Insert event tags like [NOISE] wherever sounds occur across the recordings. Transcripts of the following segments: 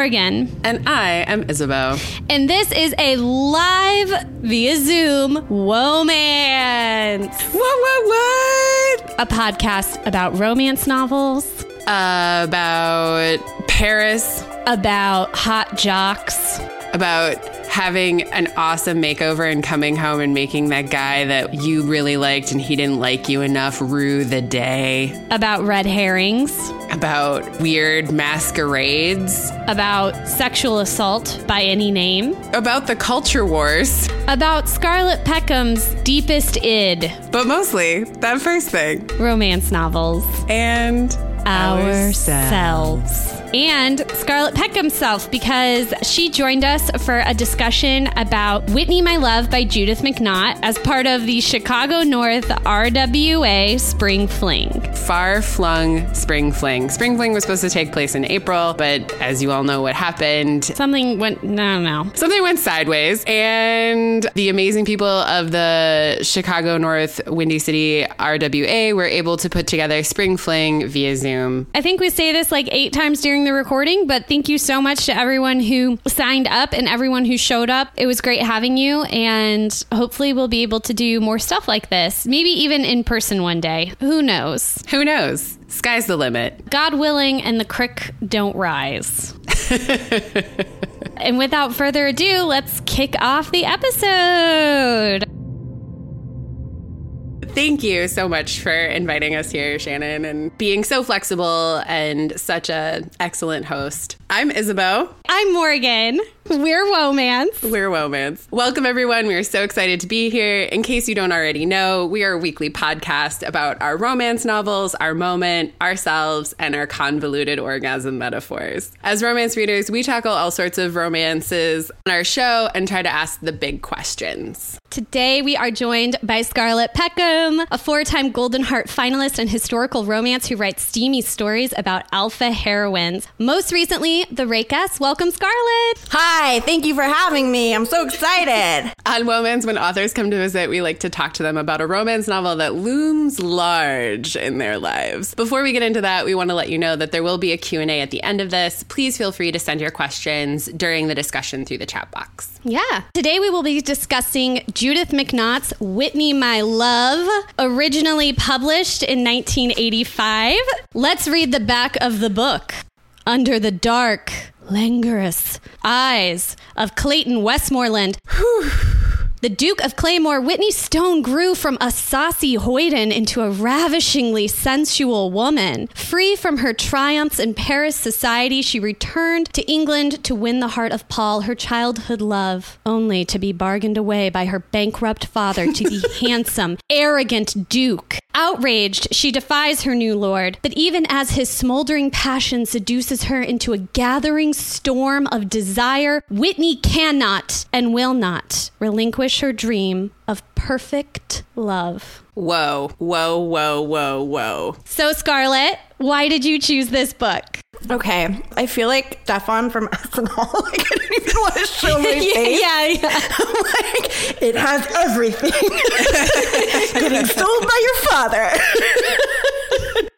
Morgan. And I am Isabeau. And this is a live via Zoom Womance. What, what, what? A podcast about romance novels, About Paris, about hot jocks, about having an awesome makeover and coming home and making that guy that you really liked and he didn't like you enough rue the day, about red herrings, about weird masquerades, about sexual assault by any name, about the culture wars, about Scarlett Peckham's deepest id, but mostly that first thing. romance novels. And ourselves. And Scarlett Peckham self, because she joined us for a discussion about Whitney My Love by Judith McNaught as part of the Chicago North RWA Spring Fling. Far flung Spring Fling. Spring Fling was supposed to take place in April, but as you all know what happened, Something went, no, no. something went sideways, and the amazing people of the Chicago North Windy City RWA were able to put together Spring Fling via Zoom. I think we say this like eight times during the recording, but thank you so much to everyone who signed up and everyone who showed up. It was great having you, and hopefully, we'll be able to do more stuff like this. Maybe even in person one day. Who knows? Who knows? Sky's the limit. God willing, and the crick don't rise. [LAUGHS] and without further ado, let's kick off the episode. Thank you so much for inviting us here, Shannon, and being so flexible and such an excellent host. I'm Isabeau. I'm Morgan. We're Womance. We're Womans. Welcome, everyone. We are so excited to be here. In case you don't already know, we are a weekly podcast about our romance novels, our moment, ourselves, and our convoluted orgasm metaphors. As romance readers, we tackle all sorts of romances on our show and try to ask the big questions. Today, we are joined by Scarlett Peckham, a four time Golden Heart finalist in historical romance who writes steamy stories about alpha heroines. Most recently, The Rakess. Welcome, Scarlett. Hi, thank you for having me. I'm so excited. [LAUGHS] On Womans, when authors come to visit, we like to talk to them about a romance novel that looms large in their lives. Before we get into that, we want to let you know that there will be a Q&A at the end of this. Please feel free to send your questions during the discussion through the chat box. Yeah. Today we will be discussing Judith McNaught's Whitney My Love, originally published in 1985. Let's read the back of the book. Under the dark, languorous eyes of Clayton Westmoreland. The Duke of Claymore, Whitney Stone grew from a saucy hoyden into a ravishingly sensual woman. Free from her triumphs in Paris society, she returned to England to win the heart of Paul, her childhood love, only to be bargained away by her bankrupt father to the [LAUGHS] handsome, arrogant Duke. Outraged, she defies her new lord, but even as his smoldering passion seduces her into a gathering storm of desire, Whitney cannot and will not relinquish her dream of perfect love. Whoa, whoa, whoa, whoa, whoa. So, Scarlett, why did you choose this book? Okay, I feel like Stefon from [LAUGHS] SNL. [LAUGHS] Like, I don't even want to show my [LAUGHS] face. yeah, yeah. Like, it has everything. Getting sold by your father.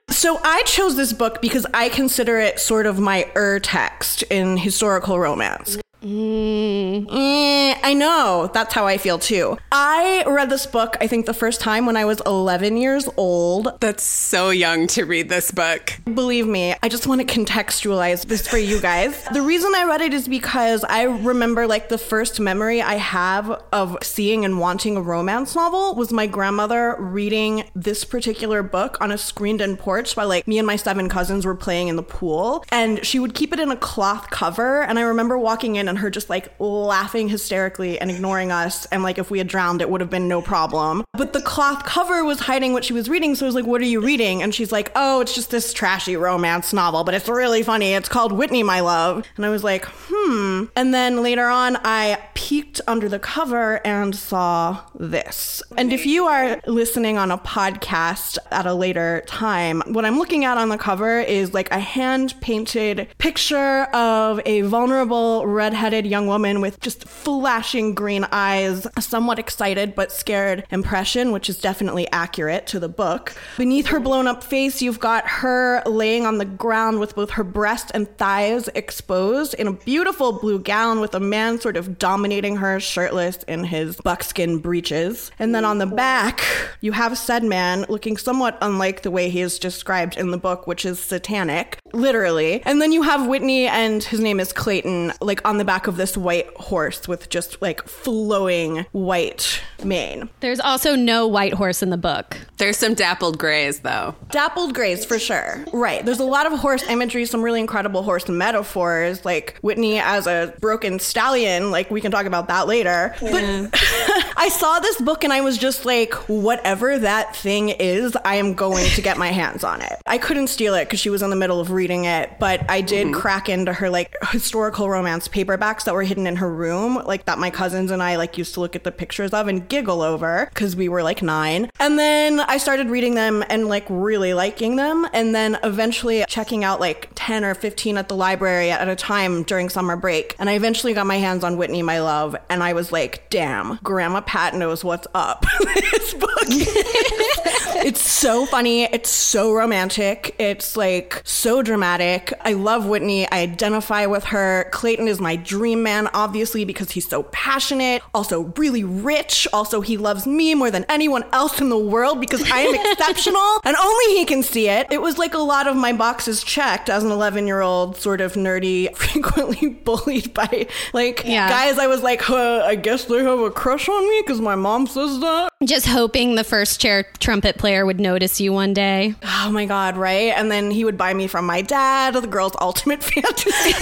So I chose this book because I consider it sort of my ur text in historical romance. Eh, I know. That's how I feel too. I read this book, I think, the first time when I was 11 years old. That's so young to read this book. Believe me, I just want to contextualize this for you guys. the reason I read it is because I remember like the first memory I have of seeing and wanting a romance novel was my grandmother reading this particular book on a screened in porch while like me and my seven cousins were playing in the pool. And she would keep it in a cloth cover. And I remember walking in her just like laughing hysterically and ignoring us. And like if we had drowned, it would have been no problem. But the cloth cover was hiding what she was reading. So I was like, What are you reading? And she's like, Oh, it's just this trashy romance novel, but it's really funny. It's called Whitney, My Love. And I was like, Hmm. And then later on, I peeked under the cover and saw this. And if you are listening on a podcast at a later time, what I'm looking at on the cover is like a hand painted picture of a vulnerable redheaded young woman with just flashing green eyes, a somewhat excited but scared impression, which is definitely accurate to the book. Beneath her blown up face, you've got her laying on the ground with both her breast and thighs exposed in a beautiful blue gown with a man sort of dominating her shirtless in his buckskin breeches. And then on the back, you have said man looking somewhat unlike the way he is described in the book, which is satanic, literally. And then you have Whitney and his name is Clayton, like on the back of this white horse with just like flowing white mane. There's also no white horse in the book. There's some dappled grays, though. Dappled grays for sure. Right. There's a lot of horse imagery, some really incredible horse metaphors, like Whitney as a broken stallion. Like we can talk about that later. But [LAUGHS] I saw this book and I was just like, whatever that thing is, I am going to get my hands on it. I couldn't steal it because she was in the middle of reading it, but I did mm-hmm. crack into her like historical romance paperbacks that were hidden in her room, like that my cousins and I like used to look at the pictures of and giggle over because we were like nine. And then I started reading them and like really liking them. And then eventually checking out like 10 or 15 at the library at a time during summer break. And I eventually got my hands on Whitney, My Love. And I was like, damn, Grandma Pat knows what's up. [LAUGHS] this book. [LAUGHS] it's so funny. It's so romantic. It's like so dramatic. I love Whitney. I identify with her. Clayton is my dream man, obviously, because he's so passionate, also really rich. Also, he loves me more than anyone else in the world because I am [LAUGHS] exceptional and only he can see it. It was like a lot of my boxes checked as an 11 year old, sort of nerdy, [LAUGHS] frequently bullied by like Yeah. guys. I was like, huh, I guess they have a crush on me because my mom says that. Just hoping the first chair trumpet player would notice you one day. Oh my god, right? And then he would buy me from my dad, the girl's ultimate [LAUGHS] fantasy.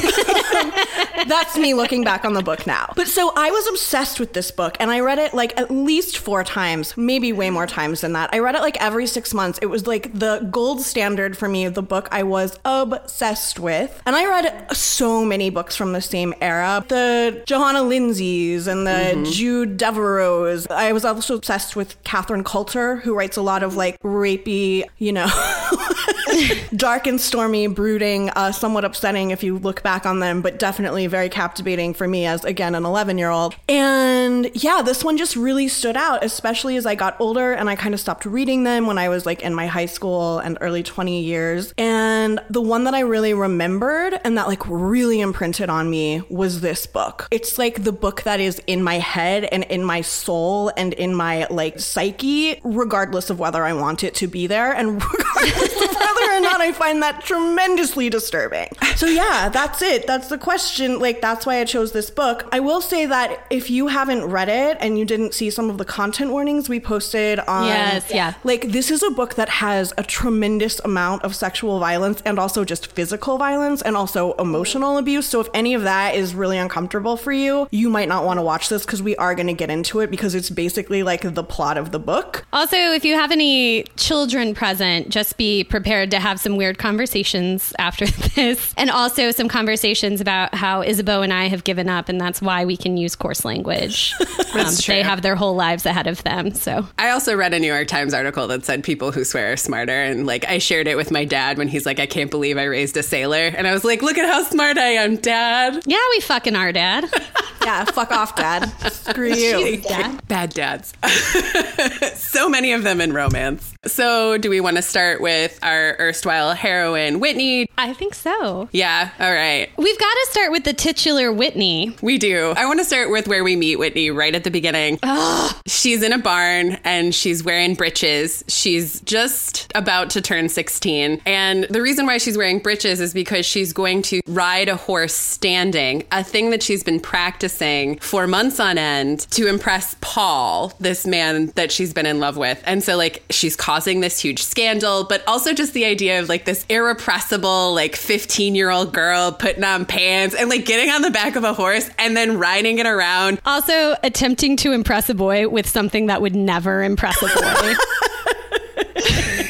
That's me looking back on the book now. But so I was obsessed with this book and I read it like at least four times, maybe way more times than that. I read it like every six months. It was like the gold standard for me, the book I was obsessed with. And I read so many books from the same era. The Johanna Lindsey's and the mm-hmm. Jude Deveraux's. I was also obsessed with Catherine Coulter, who writes a lot of like rapey, you know, [LAUGHS] [LAUGHS] dark and stormy, brooding, uh, somewhat upsetting if you look back on them, but definitely very captivating for me as, again, an 11 year old. And yeah, this one just really stood out, especially as I got older and I kind of stopped reading them when I was like in my high school and early 20 years. And the one that I really remembered and that like really imprinted on me was this book. It's like the book that is in my head and in my soul and in my like psyche, regardless of whether I want it to be there and [LAUGHS] regardless of whether or not I find that tremendously disturbing. So yeah, that's it. That's the question. Like that's why I chose this book. I will say that if you haven't read it and you didn't see some of the content warnings we posted on Yes, yeah. like this is a book that has a tremendous amount of sexual violence and also just physical violence and also emotional abuse. So if any of that is really uncomfortable for you, you might not want to watch this because we are going to get into it because it's basically like the plot of the book. Also, if you have any children present, just be prepared to have some weird conversations after [LAUGHS] this. And also some conversations about how Isabeau and I have given up, and that's why we can use coarse language. [LAUGHS] That's um, They true. have their whole lives ahead of them. So I also read a New York Times article that said people who swear are smarter. And like, I shared it with my dad when he's like, I can't believe I raised a sailor. And I was like, look at how smart I am, dad. yeah, we fucking are, Dad. [LAUGHS] Yeah, fuck off, dad. Screw you. dad. Bad dads. so many of them in romance. So, do we want to start with our erstwhile heroine, Whitney? I think so. Yeah, all right. We've got to start with the titular Whitney. We do. I want to start with where we meet Whitney right at the beginning. She's in a barn and she's wearing breeches. She's just about to turn 16. And the reason why she's wearing breeches is because she's going to ride a horse standing, a thing that she's been practicing for months on end to impress Paul, this man that she's been in love with. And so, like, she's causing this huge scandal, but also just the idea of like this irrepressible, like 15 year old girl putting on pants and like getting on the back of a horse and then riding it around. Also, attempting to impress a boy with something that would never impress a boy.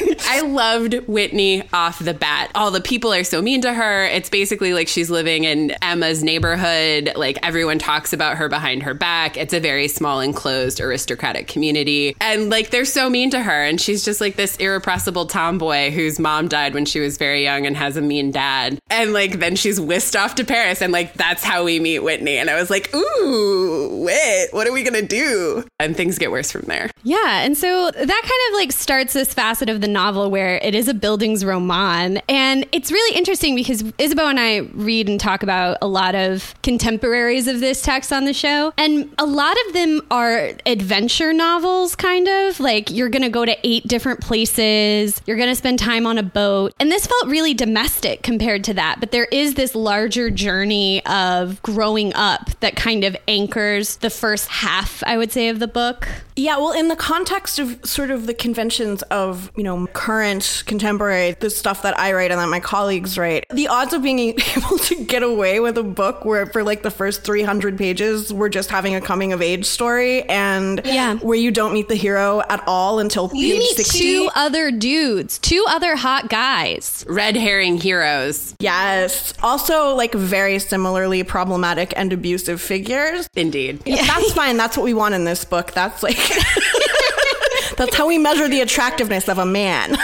[LAUGHS] I loved Whitney off the bat. All the people are so mean to her. It's basically like she's living in Emma's neighborhood. Like everyone talks about her behind her back. It's a very small, enclosed, aristocratic community. And like they're so mean to her. And she's just like this irrepressible tomboy whose mom died when she was very young and has a mean dad. And like then she's whisked off to Paris. And like that's how we meet Whitney. And I was like, ooh, wait, what are we going to do? And things get worse from there. Yeah, and so that kind of like starts this facet of the novel where it is a Bildungsroman. And it's really interesting because Isabeau and I read and talk about a lot of contemporaries of this text on the show. And a lot of them are adventure novels, kind of. Like you're going to go to eight different places, you're going to spend time on a boat. And this felt really domestic compared to that. But there is this larger journey of growing up that kind of anchors the first half, I would say, of the book. Yeah, well, in the context of sort of the conventions of, you know, current contemporary, the stuff that I write and that my colleagues write, the odds of being [LAUGHS] able to get away with a book where for like the first 300 pages, we're just having a coming of age story and Yeah. where you don't meet the hero at all until You page meet 60. two other dudes, two other hot guys. Red herring heroes. Yes. Also, like very similarly problematic and abusive figures. Indeed. That's fine. That's what we want in this book. That's like. [LAUGHS] That's how we measure the attractiveness of a man. [LAUGHS]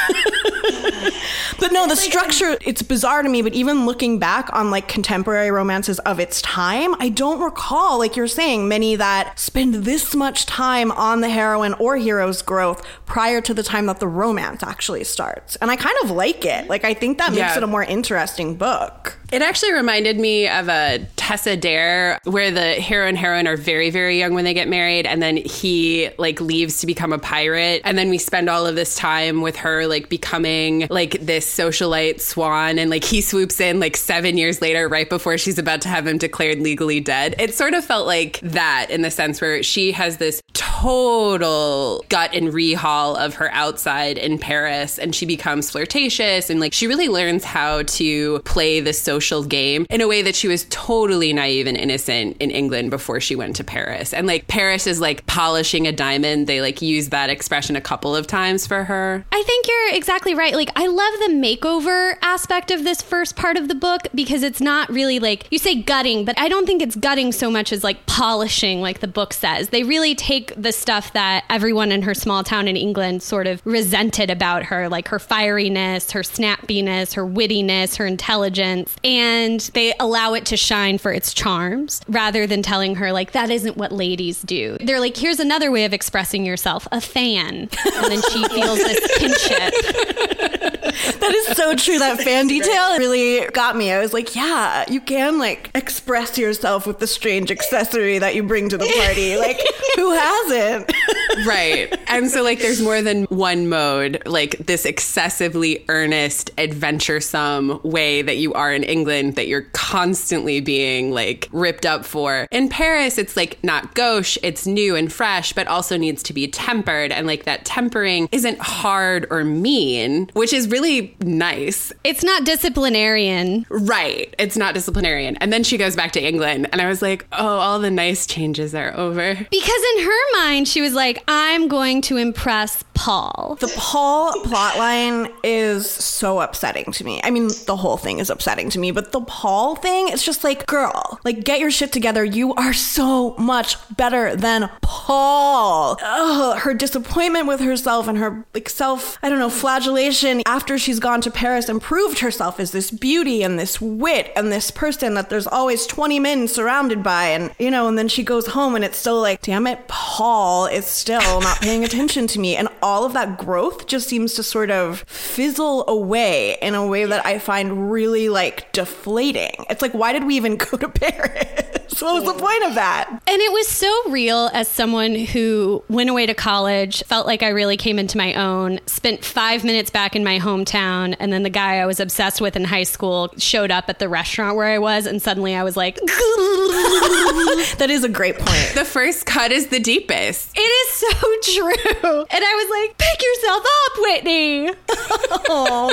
but no, the structure, it's bizarre to me, but even looking back on like contemporary romances of its time, I don't recall, like you're saying, many that spend this much time on the heroine or hero's growth prior to the time that the romance actually starts. And I kind of like it. Like, I think that makes Yeah. it a more interesting book. It actually reminded me of a Tessa Dare where the hero and heroine are very, very young when they get married, and then he like leaves to become a pirate, and then we spend all of this time with her like becoming like this socialite swan, and like he swoops in like seven years later, right before she's about to have him declared legally dead. It sort of felt like that in the sense where she has this total gut and rehaul of her outside in Paris, and she becomes flirtatious, and like she really learns how to play the social game in a way that she was totally naive and innocent in England before she went to Paris. And like Paris is like polishing a diamond. They like use that expression a couple of times for her. I think you're exactly right. Like, I love the makeover aspect of this first part of the book because it's not really like you say gutting, but I don't think it's gutting so much as like polishing, like the book says. They really take the stuff that everyone in her small town in England sort of resented about her, like her fieriness, her snappiness, her wittiness, her intelligence, and they allow it to shine for its charms rather than telling her, like, that isn't what ladies do. They're like, here's another way of expressing yourself a fan. And then she [LAUGHS] feels this kinship. [LAUGHS] That is so true. That fan detail really got me. I was like, yeah, you can like express yourself with the strange accessory that you bring to the party. [LAUGHS] Like, who hasn't? [LAUGHS] right. And so, like, there's more than one mode, like this excessively earnest, adventuresome way that you are in England that you're constantly being like ripped up for. In Paris, it's like not gauche, it's new and fresh, but also needs to be tempered. And like that tempering isn't hard or mean, which is really nice. It's not disciplinarian. Right. It's not disciplinarian. And then she goes back to England. And I was like, oh, all the nice changes are over. Because in her mind, she was like, I'm going to impress Paul. The Paul plotline is so upsetting to me. I mean, the whole thing is upsetting to me, but the Paul thing, it's just like, girl, like, get your shit together. You are so much better than Paul. Ugh, her disappointment with herself and her, like, self, I don't know, flagellation after she's gone to Paris and proved herself as this beauty and this wit and this person that there's always 20 men surrounded by. And, you know, and then she goes home and it's still like, damn it, Paul is still not paying attention to me. And all of that growth just seems to sort of fizzle away in a way that I find really like deflating. It's like, why did we even go to Paris? [LAUGHS] what was the point of that? And it was so real as someone who went away to college, felt like I really came into my own, spent five minutes back in my hometown, and then the guy I was obsessed with in high school showed up at the restaurant where I was, and suddenly I was like, [LAUGHS] That is a great point. The first cut is the deepest. It is so true. And I was like, pick yourself up, Whitney. [LAUGHS] Oh,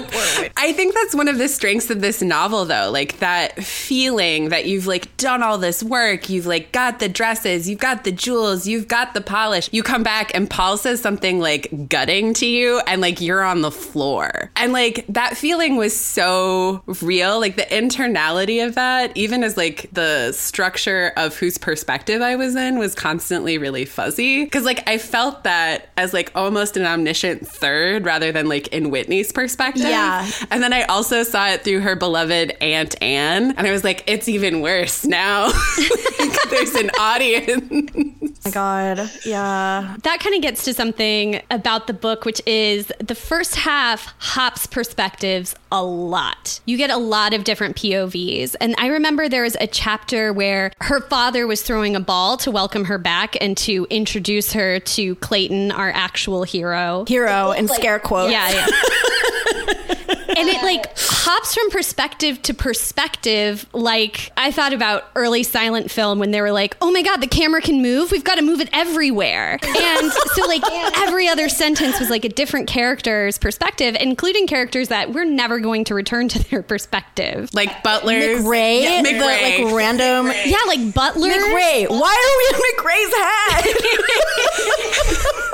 I think that's one of the strengths of this novel, though. Like that feeling that you've like done all this work work. You've like got the dresses, you've got the jewels, you've got the polish. You come back and Paul says something like gutting to you and like you're on the floor. And like that feeling was so real. Like the internality of that, even as like the structure of whose perspective I was in was constantly really fuzzy. Cause like I felt that as like almost an omniscient third rather than like in Whitney's perspective. Yeah. And then I also saw it through her beloved Aunt Anne. And I was like, it's even worse now. [LAUGHS] [LAUGHS] There's an audience. Oh my god. Yeah. That kind of gets to something about the book, which is the first half hops perspectives a lot. You get a lot of different POVs. And I remember there was a chapter where her father was throwing a ball to welcome her back and to introduce her to Clayton, our actual hero. Hero and scare quotes. Yeah, yeah. [LAUGHS] and it like hops from perspective to perspective. Like I thought about early silent film when they were like, "Oh my god, the camera can move. We've got to move it everywhere." And so like [LAUGHS] every other sentence was like a different character's perspective, including characters that we're never going to return to their perspective. Like Butler's. McRae, Yeah, the like random Yeah, like Butler. McRae. Why are we in McRae's head? [LAUGHS] [LAUGHS]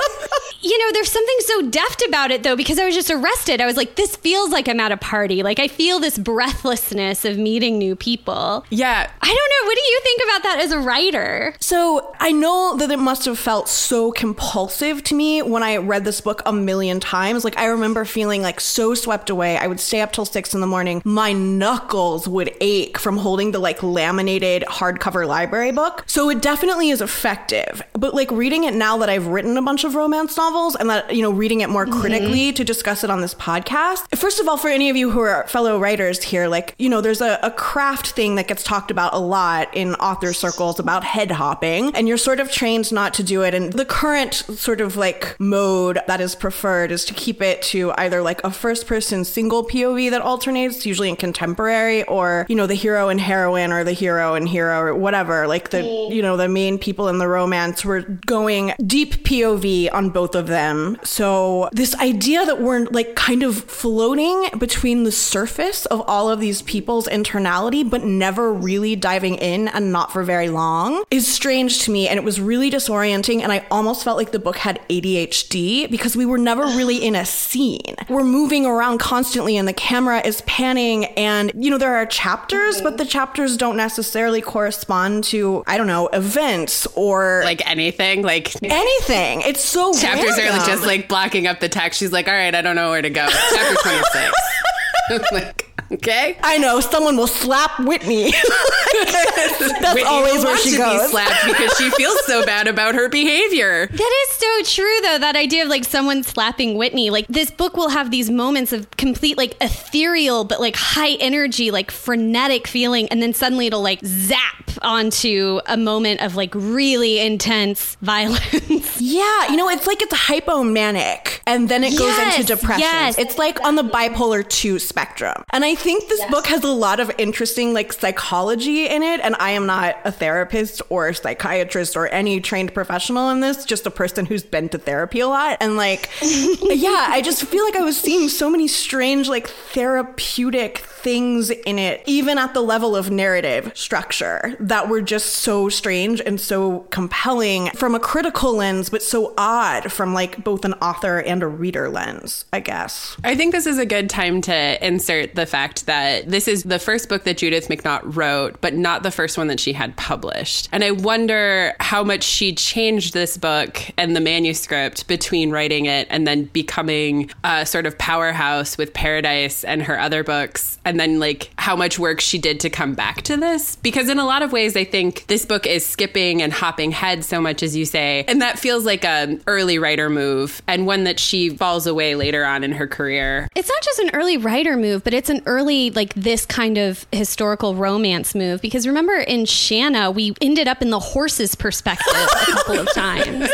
You know, there's something so deft about it though, because I was just arrested. I was like, this feels like I'm at a party. Like I feel this breathlessness of meeting new people. Yeah. I don't know. What do you think about that as a writer? So I know that it must have felt so compulsive to me when I read this book a million times. Like I remember feeling like so swept away. I would stay up till six in the morning. My knuckles would ache from holding the like laminated hardcover library book. So it definitely is effective. But like reading it now that I've written a bunch of romance novels and that, you know, reading it more mm-hmm. critically to discuss it on this podcast. First of all, for any of you who are fellow writers here, like, you know, there's a, a craft thing that gets talked about a lot in author circles about head hopping, and you're sort of trained not to do it. And the current sort of like mode that is preferred is to keep it to either like a first person single POV that alternates, usually in contemporary, or, you know, the hero and heroine or the hero and hero or whatever. Like the, mm. you know, the main people in the romance were going deep POV on both of them. So this idea that we're like kind of floating between the surface of all of these people's internality, but never really diving in and not for very long is strange to me. And it was really disorienting. And I almost felt like the book had ADHD because we were never really in a scene. We're moving around constantly and the camera is panning. And, you know, there are chapters, but the chapters don't necessarily correspond to, I don't know, events or Like anything. Like anything. It's so chapters random. just like blocking up the text. She's like, all right, I don't know where to go. Chapter 26. [LAUGHS] Like, okay. I know someone will slap Whitney. [LAUGHS] That's Whitney always will where want she to goes. be slapped because she feels so [LAUGHS] bad about her behavior. That is so true, though. That idea of like someone slapping Whitney. Like this book will have these moments of complete, like ethereal, but like high energy, like frenetic feeling. And then suddenly it'll like zap onto a moment of like really intense [LAUGHS] violence. Yeah, you know, it's like it's hypomanic and then it goes into depression. yes. It's like on the bipolar 2 spectrum. And I think this book has a lot of interesting like psychology in it and I am not a therapist or a psychiatrist or any trained professional in this, just a person who's been to therapy a lot and like [LAUGHS] yeah, I just feel like I was seeing so many strange like therapeutic things in it even at the level of narrative structure that were just so strange and so compelling from a critical lens but so odd from like both an author and a reader lens i guess. I think this is a good time to insert the fact that this is the first book that Judith McNaught wrote, but not the first one that she had published. And I wonder how much she changed this book and the manuscript between writing it and then becoming a sort of powerhouse with Paradise and her other books. And then, like, how much work she did to come back to this. Because in a lot of ways, I think this book is skipping and hopping head so much, as you say. And that feels like an early writer move and one that she falls away later on in her career. It's not just an early writer move, but it's an early, like, this kind of historical romance move. Because remember in Shanna, we ended up in the horse's perspective a couple of [LAUGHS] times.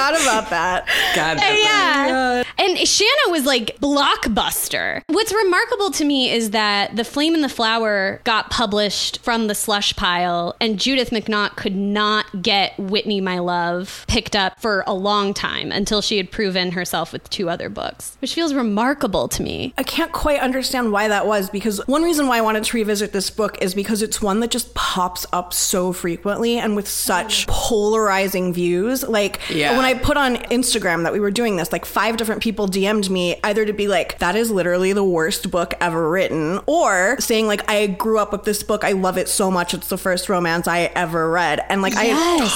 I forgot forgot about that. [LAUGHS] God, yeah. And Shanna was like blockbuster. What's remarkable to me is that The Flame and the Flower got published from the slush pile, and Judith McNaught could not get Whitney, My Love picked up for a long time until she had proven herself with two other books, which feels remarkable to me. I can't quite understand why that was because one reason why I wanted to revisit this book is because it's one that just pops up so frequently and with such polarizing views. Like Yeah. when I put on Instagram that we were doing this, like five different people DM'd me either to be like, that is literally the worst book ever written, or saying like, I grew up with this book. I love it so much. It's the first romance I ever read. And like, I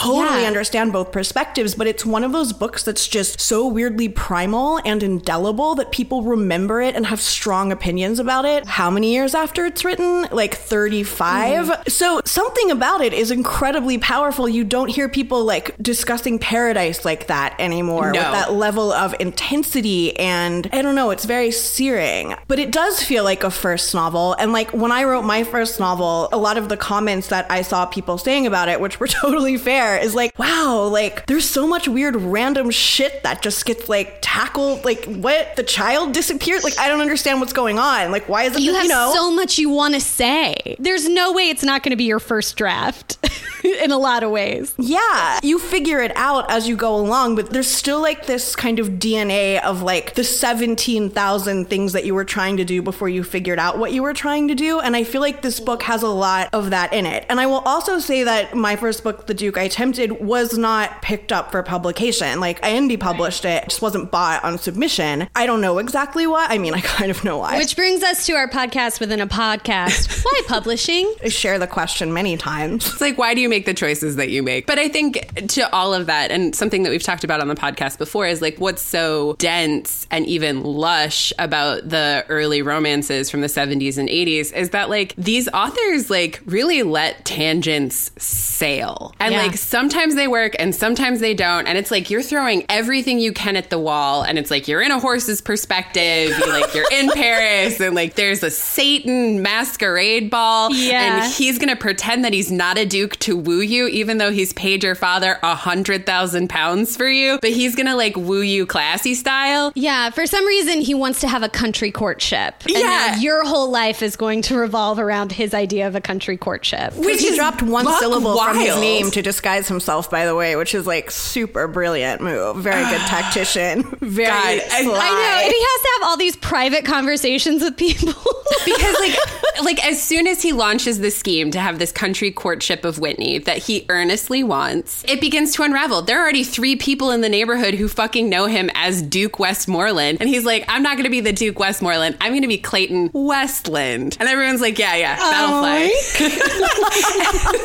totally yeah. understand both perspectives, but it's one of those books that's just so weirdly primal and indelible that people remember it and have strong opinions about it. How many years after it's written? Like 35. Mm-hmm. So something about it is incredibly powerful. You don't hear people like discussing paradise like that anymore with that level of intensity and I don't know, it's very searing. But it does feel like a first novel. And like when I wrote my first novel, a lot of the comments that I saw people saying about it, which were [LAUGHS] totally fair, is like, wow, like there's so much weird random shit that just gets like tackled. Like what? The child disappeared? Like I don't understand what's going on. Like why is it You have you know so much you want to say. There's no way it's not going to be your first draft [LAUGHS] in a lot of ways. Yeah, you figure it out as you go along, but there's still like this kind of DNA of like the 17,000 things that you were trying to do before you figured out what you were trying to do. And I feel like this book has a lot of that in it. And I will also say that my first book, The Duke I Tempted, was not picked up for publication. Like, I indie published it, it just wasn't bought on submission. I don't know exactly why. I mean, I [LAUGHS] kind of know why. Which brings us to our podcast within a podcast. [LAUGHS] Why publishing? I share the question many times. It's like, why do you make the choices that you make? But I think to all of that, and something that we've talked about on the podcast before is like what's so dense and even lush about the early romances from the 70s and 80s is that like these authors like really let tangents sail. And Yeah. like sometimes they work and sometimes they don't. And it's like you're throwing everything you can at the wall. And it's like you're in a horse's perspective. You like you're in [LAUGHS] Paris and like there's a Satan masquerade ball. Yeah. And he's gonna pretend that he's not a duke to woo you, even though he's paid your father a hundred thousand pounds for you. But he's gonna like woo you classy style. Yeah, for some reason he wants to have a country courtship. And Yeah. now your whole life is going to revolve around his idea of a country courtship. Which he dropped one buck syllable from his wild. name to disguise himself, by the way, which is like super brilliant move. Very good [SIGHS] tactician. Very God, I- I sly. I know, and he has to have all these private conversations with people. [LAUGHS] because like like as soon as he launches the scheme to have this country courtship of Whitney that he earnestly wants, it begins to unravel. There are already three people in the neighborhood who fucking know him as Duke Westmoreland, and he's like, "I'm not going to be the Duke Westmoreland. I'm going to be Clayton Westland." And everyone's like, "Yeah, yeah, that'll fly."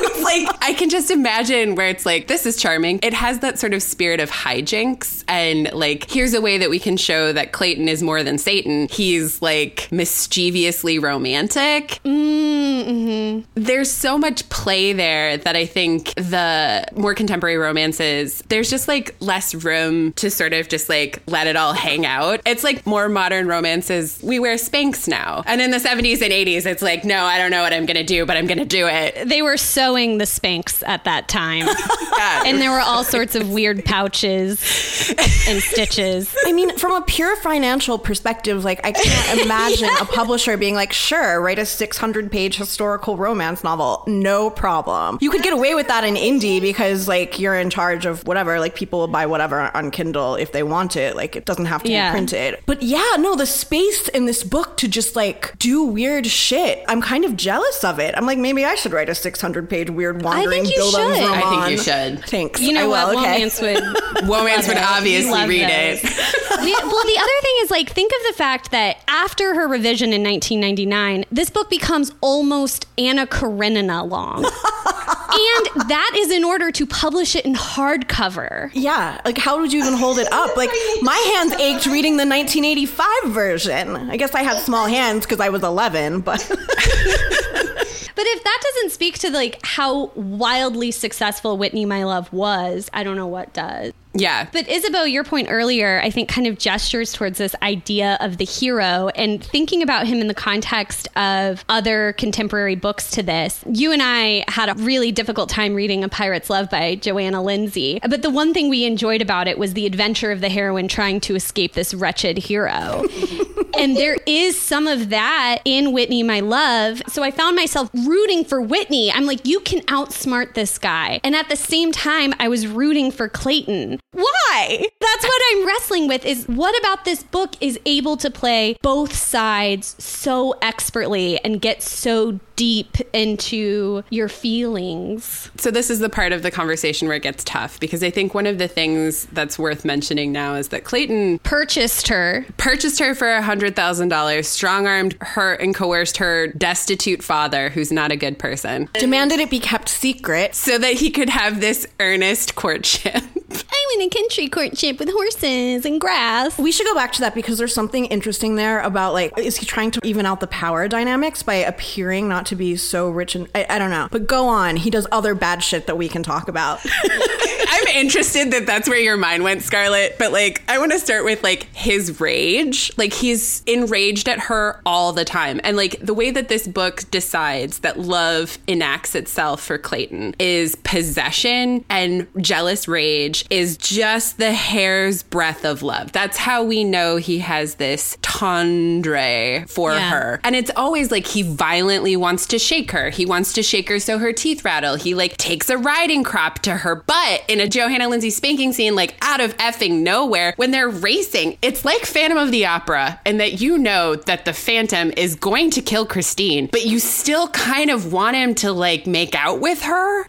[LAUGHS] Like I can just imagine where it's like, "This is charming." It has that sort of spirit of hijinks, and like, here's a way that we can show that Clayton is more than Satan. He's like mischievously romantic. Mm. Mm-hmm. There's so much play there that I think the more contemporary romances, there's just like less room to sort of just like let it all hang out. It's like more modern romances, we wear Spanx now. And in the 70s and 80s, it's like, no, I don't know what I'm going to do, but I'm going to do it. they were sewing the Spanx at that time. [LAUGHS] God. and there were all sorts of weird pouches and stitches. I mean, from a pure financial perspective, like I can't imagine a publisher being like, "Sure, write a 600-page historical romance novel, no problem." You could get away with that in indie because like you're in charge of whatever. Like people will buy whatever on Kindle if they want it. Like it doesn't have to Yeah. be printed. But yeah, no, the space in this book to just like do weird shit. I'm kind of jealous of it. I'm like, maybe I should write a 600-page weird wandering you Bildungs should. roman. I think you should. Thanks. You know I what? will, okay. Romance would. [LAUGHS] Womance would obviously read those. it. [LAUGHS] the, well, the other thing is like think of the fact that after her revision in 1999, this book becomes almost Anna Karenina long, and that is in order to publish it in hardcover. Yeah, like how would you even hold it up? Like [LAUGHS] my hands ached reading the 1985 version. I guess I had small hands because I was 11, but [LAUGHS] But if that doesn't speak to like how wildly successful Whitney My Love was, I don't know what does. Yeah. But Isabeau, your point earlier, I think kind of gestures towards this idea of the hero and thinking about him in the context of other contemporary books to this. You and I had a really difficult time reading A Pirate's Love by Johanna Lindsey. But the one thing we enjoyed about it was the adventure of the heroine trying to escape this wretched hero. [LAUGHS] and there is some of that in Whitney, my love. So I found myself rooting for Whitney. I'm like, you can outsmart this guy. And at the same time, I was rooting for Clayton. Why? That's what I'm wrestling with is what about this book is able to play both sides so expertly and get so deep into your feelings. So this is the part of the conversation where it gets tough because I think one of the things that's worth mentioning now is that Clayton purchased her purchased her for a hundred thousand dollars, strong armed her and coerced her destitute father, who's not a good person, demanded it be kept secret so that he could have this earnest courtship. [LAUGHS] I'm in a country courtship with horses and grass. We should go back to that because there's something interesting there about like, is he trying to even out the power dynamics by appearing not to be so rich and I, I don't know. But go on. He does other bad shit that we can talk about. [LAUGHS] I'm interested that that's where your mind went, Scarlett. But like, I want to start with like his rage. Like, he's enraged at her all the time. And like, the way that this book decides that love enacts itself for Clayton is possession and jealous rage is just the hair's breadth of love. That's how we know he has this tendre for Yeah. her. And it's always like he violently wants to shake her. He wants to shake her so her teeth rattle. He like takes a riding crop to her butt in a Johanna Lindsey spanking scene, like out of effing nowhere when they're racing. It's like Phantom of the Opera, and that you know that the Phantom is going to kill Christine, but you still kind of want him to like make out with her.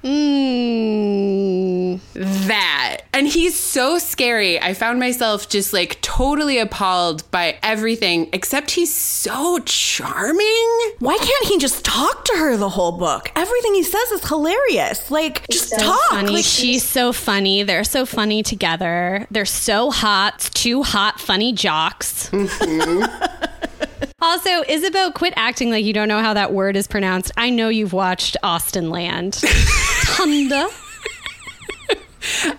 Mm. That. And he's so scary. I found myself just like totally appalled by everything, except he's so charming. Why can't he just talk to her the whole book? Everything he says is hilarious. Like, just talk. Funny. Like, She's so funny. They're so funny together. They're so hot. Two hot, funny jocks. Mm-hmm. [LAUGHS] also, Isabeau, quit acting like you don't know how that word is pronounced. I know you've watched Austenland. [LAUGHS] Tunda.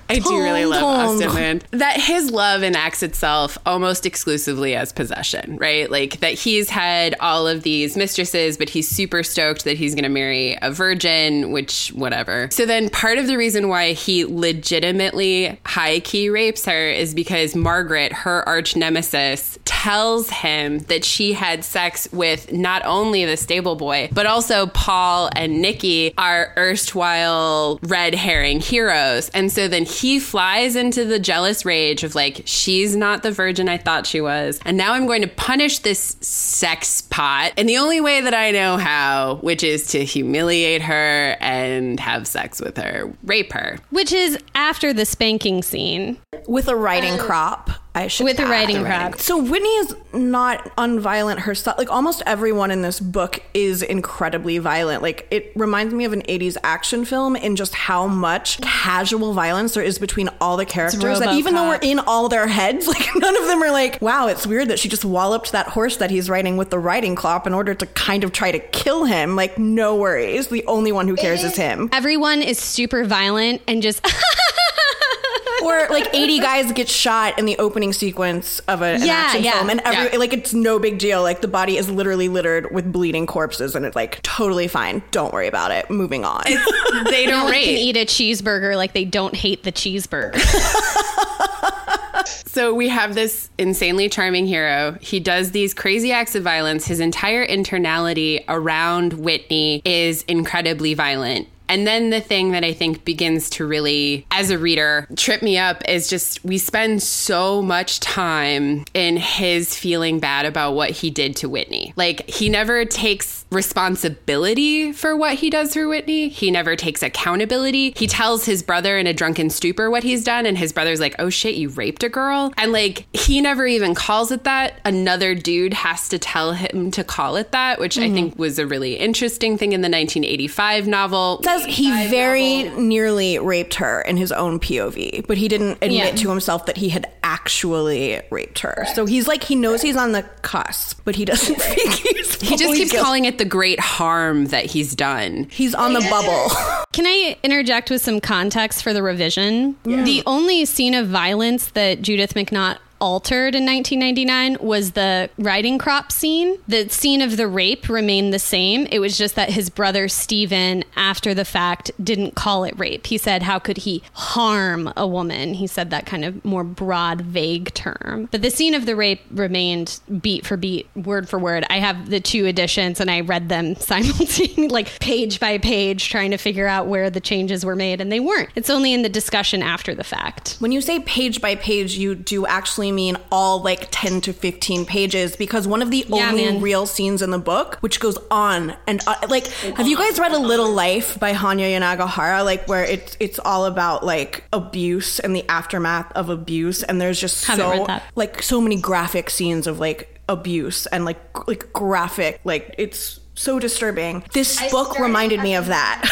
I do really love Austenland. That his love enacts itself almost exclusively as possession, right? Like that he's had all of these mistresses, but he's super stoked that he's going to marry a virgin, which, whatever. So then part of the reason why he legitimately high key rapes her is because Margaret, her arch nemesis, tells him that she had sex with not only the stable boy, but also Paul and Nikki, our erstwhile red herring heroes. And so then he flies into the jealous rage of like, she's not the virgin I thought she was. And now I'm going to punish this sex pot. And the only way that I know how, which is to humiliate her and have sex with her, rape her. Which is after the spanking scene. with a riding crop. I should With a add. riding crop. So Whitney is not unviolent herself. Like almost everyone in this book is incredibly violent. Like it reminds me of an 80s action film in just how much casual violence there is between all the characters. That even though we're in all their heads, [LAUGHS] like none of them are like, wow, it's weird that she just walloped that horse that he's riding with the riding crop in order to kind of try to kill him. Like no worries. The only one who cares is him. Everyone is super violent and just. [LAUGHS] or like 80 guys get shot in the opening sequence of a, an Yeah, action yeah. film and every Yeah. like it's no big deal like the body is literally littered with bleeding corpses and it's like totally fine don't worry about it moving on [LAUGHS] They don't one can eat a cheeseburger like they don't hate the cheeseburger. [LAUGHS] So we have this insanely charming hero. He does these crazy acts of violence. His entire internality around Whitney is incredibly violent. And then the thing that I think begins to really, as a reader, trip me up is just we spend so much time in his feeling bad about what he did to Whitney. Like, he never takes responsibility for what he does for Whitney, he never takes accountability. He tells his brother in a drunken stupor what he's done, and his brother's like, oh shit, you raped a girl. And like, he never even calls it that. Another dude has to tell him to call it that, which I mm-hmm. think was a really interesting thing in the 1985 novel. Says he very nearly raped her in his own POV but he didn't admit Yeah. to himself that he had actually raped her. So he's like, he knows he's on the cusp, but he doesn't [LAUGHS] think he's. He just keeps guilty. calling it the great harm that he's done. He's on the bubble. [LAUGHS] Can I interject with some context for the revision? The only scene of violence that Judith McNaught altered in 1999 was the riding crop scene. The scene of the rape remained the same. It was just that his brother Stephen, after the fact, didn't call it rape. He said, How could he harm a woman? He said that kind of more broad, vague term. But the scene of the rape remained beat for beat, word for word. I have the two editions and I read them [LAUGHS] simultaneously, like page by page, trying to figure out where the changes were made, and they weren't. It's only in the discussion after the fact. When you say page by page, you do actually mean all like 10 to 15 pages because one of the Yeah, only man. real scenes in the book, which goes on and on, like, have you guys read A Little Life by Hanya Yanagihara? Like, where it's it's all about like abuse and the aftermath of abuse, and there's just so like so many graphic scenes of like abuse and like like graphic like it's so disturbing. This book reminded me of that.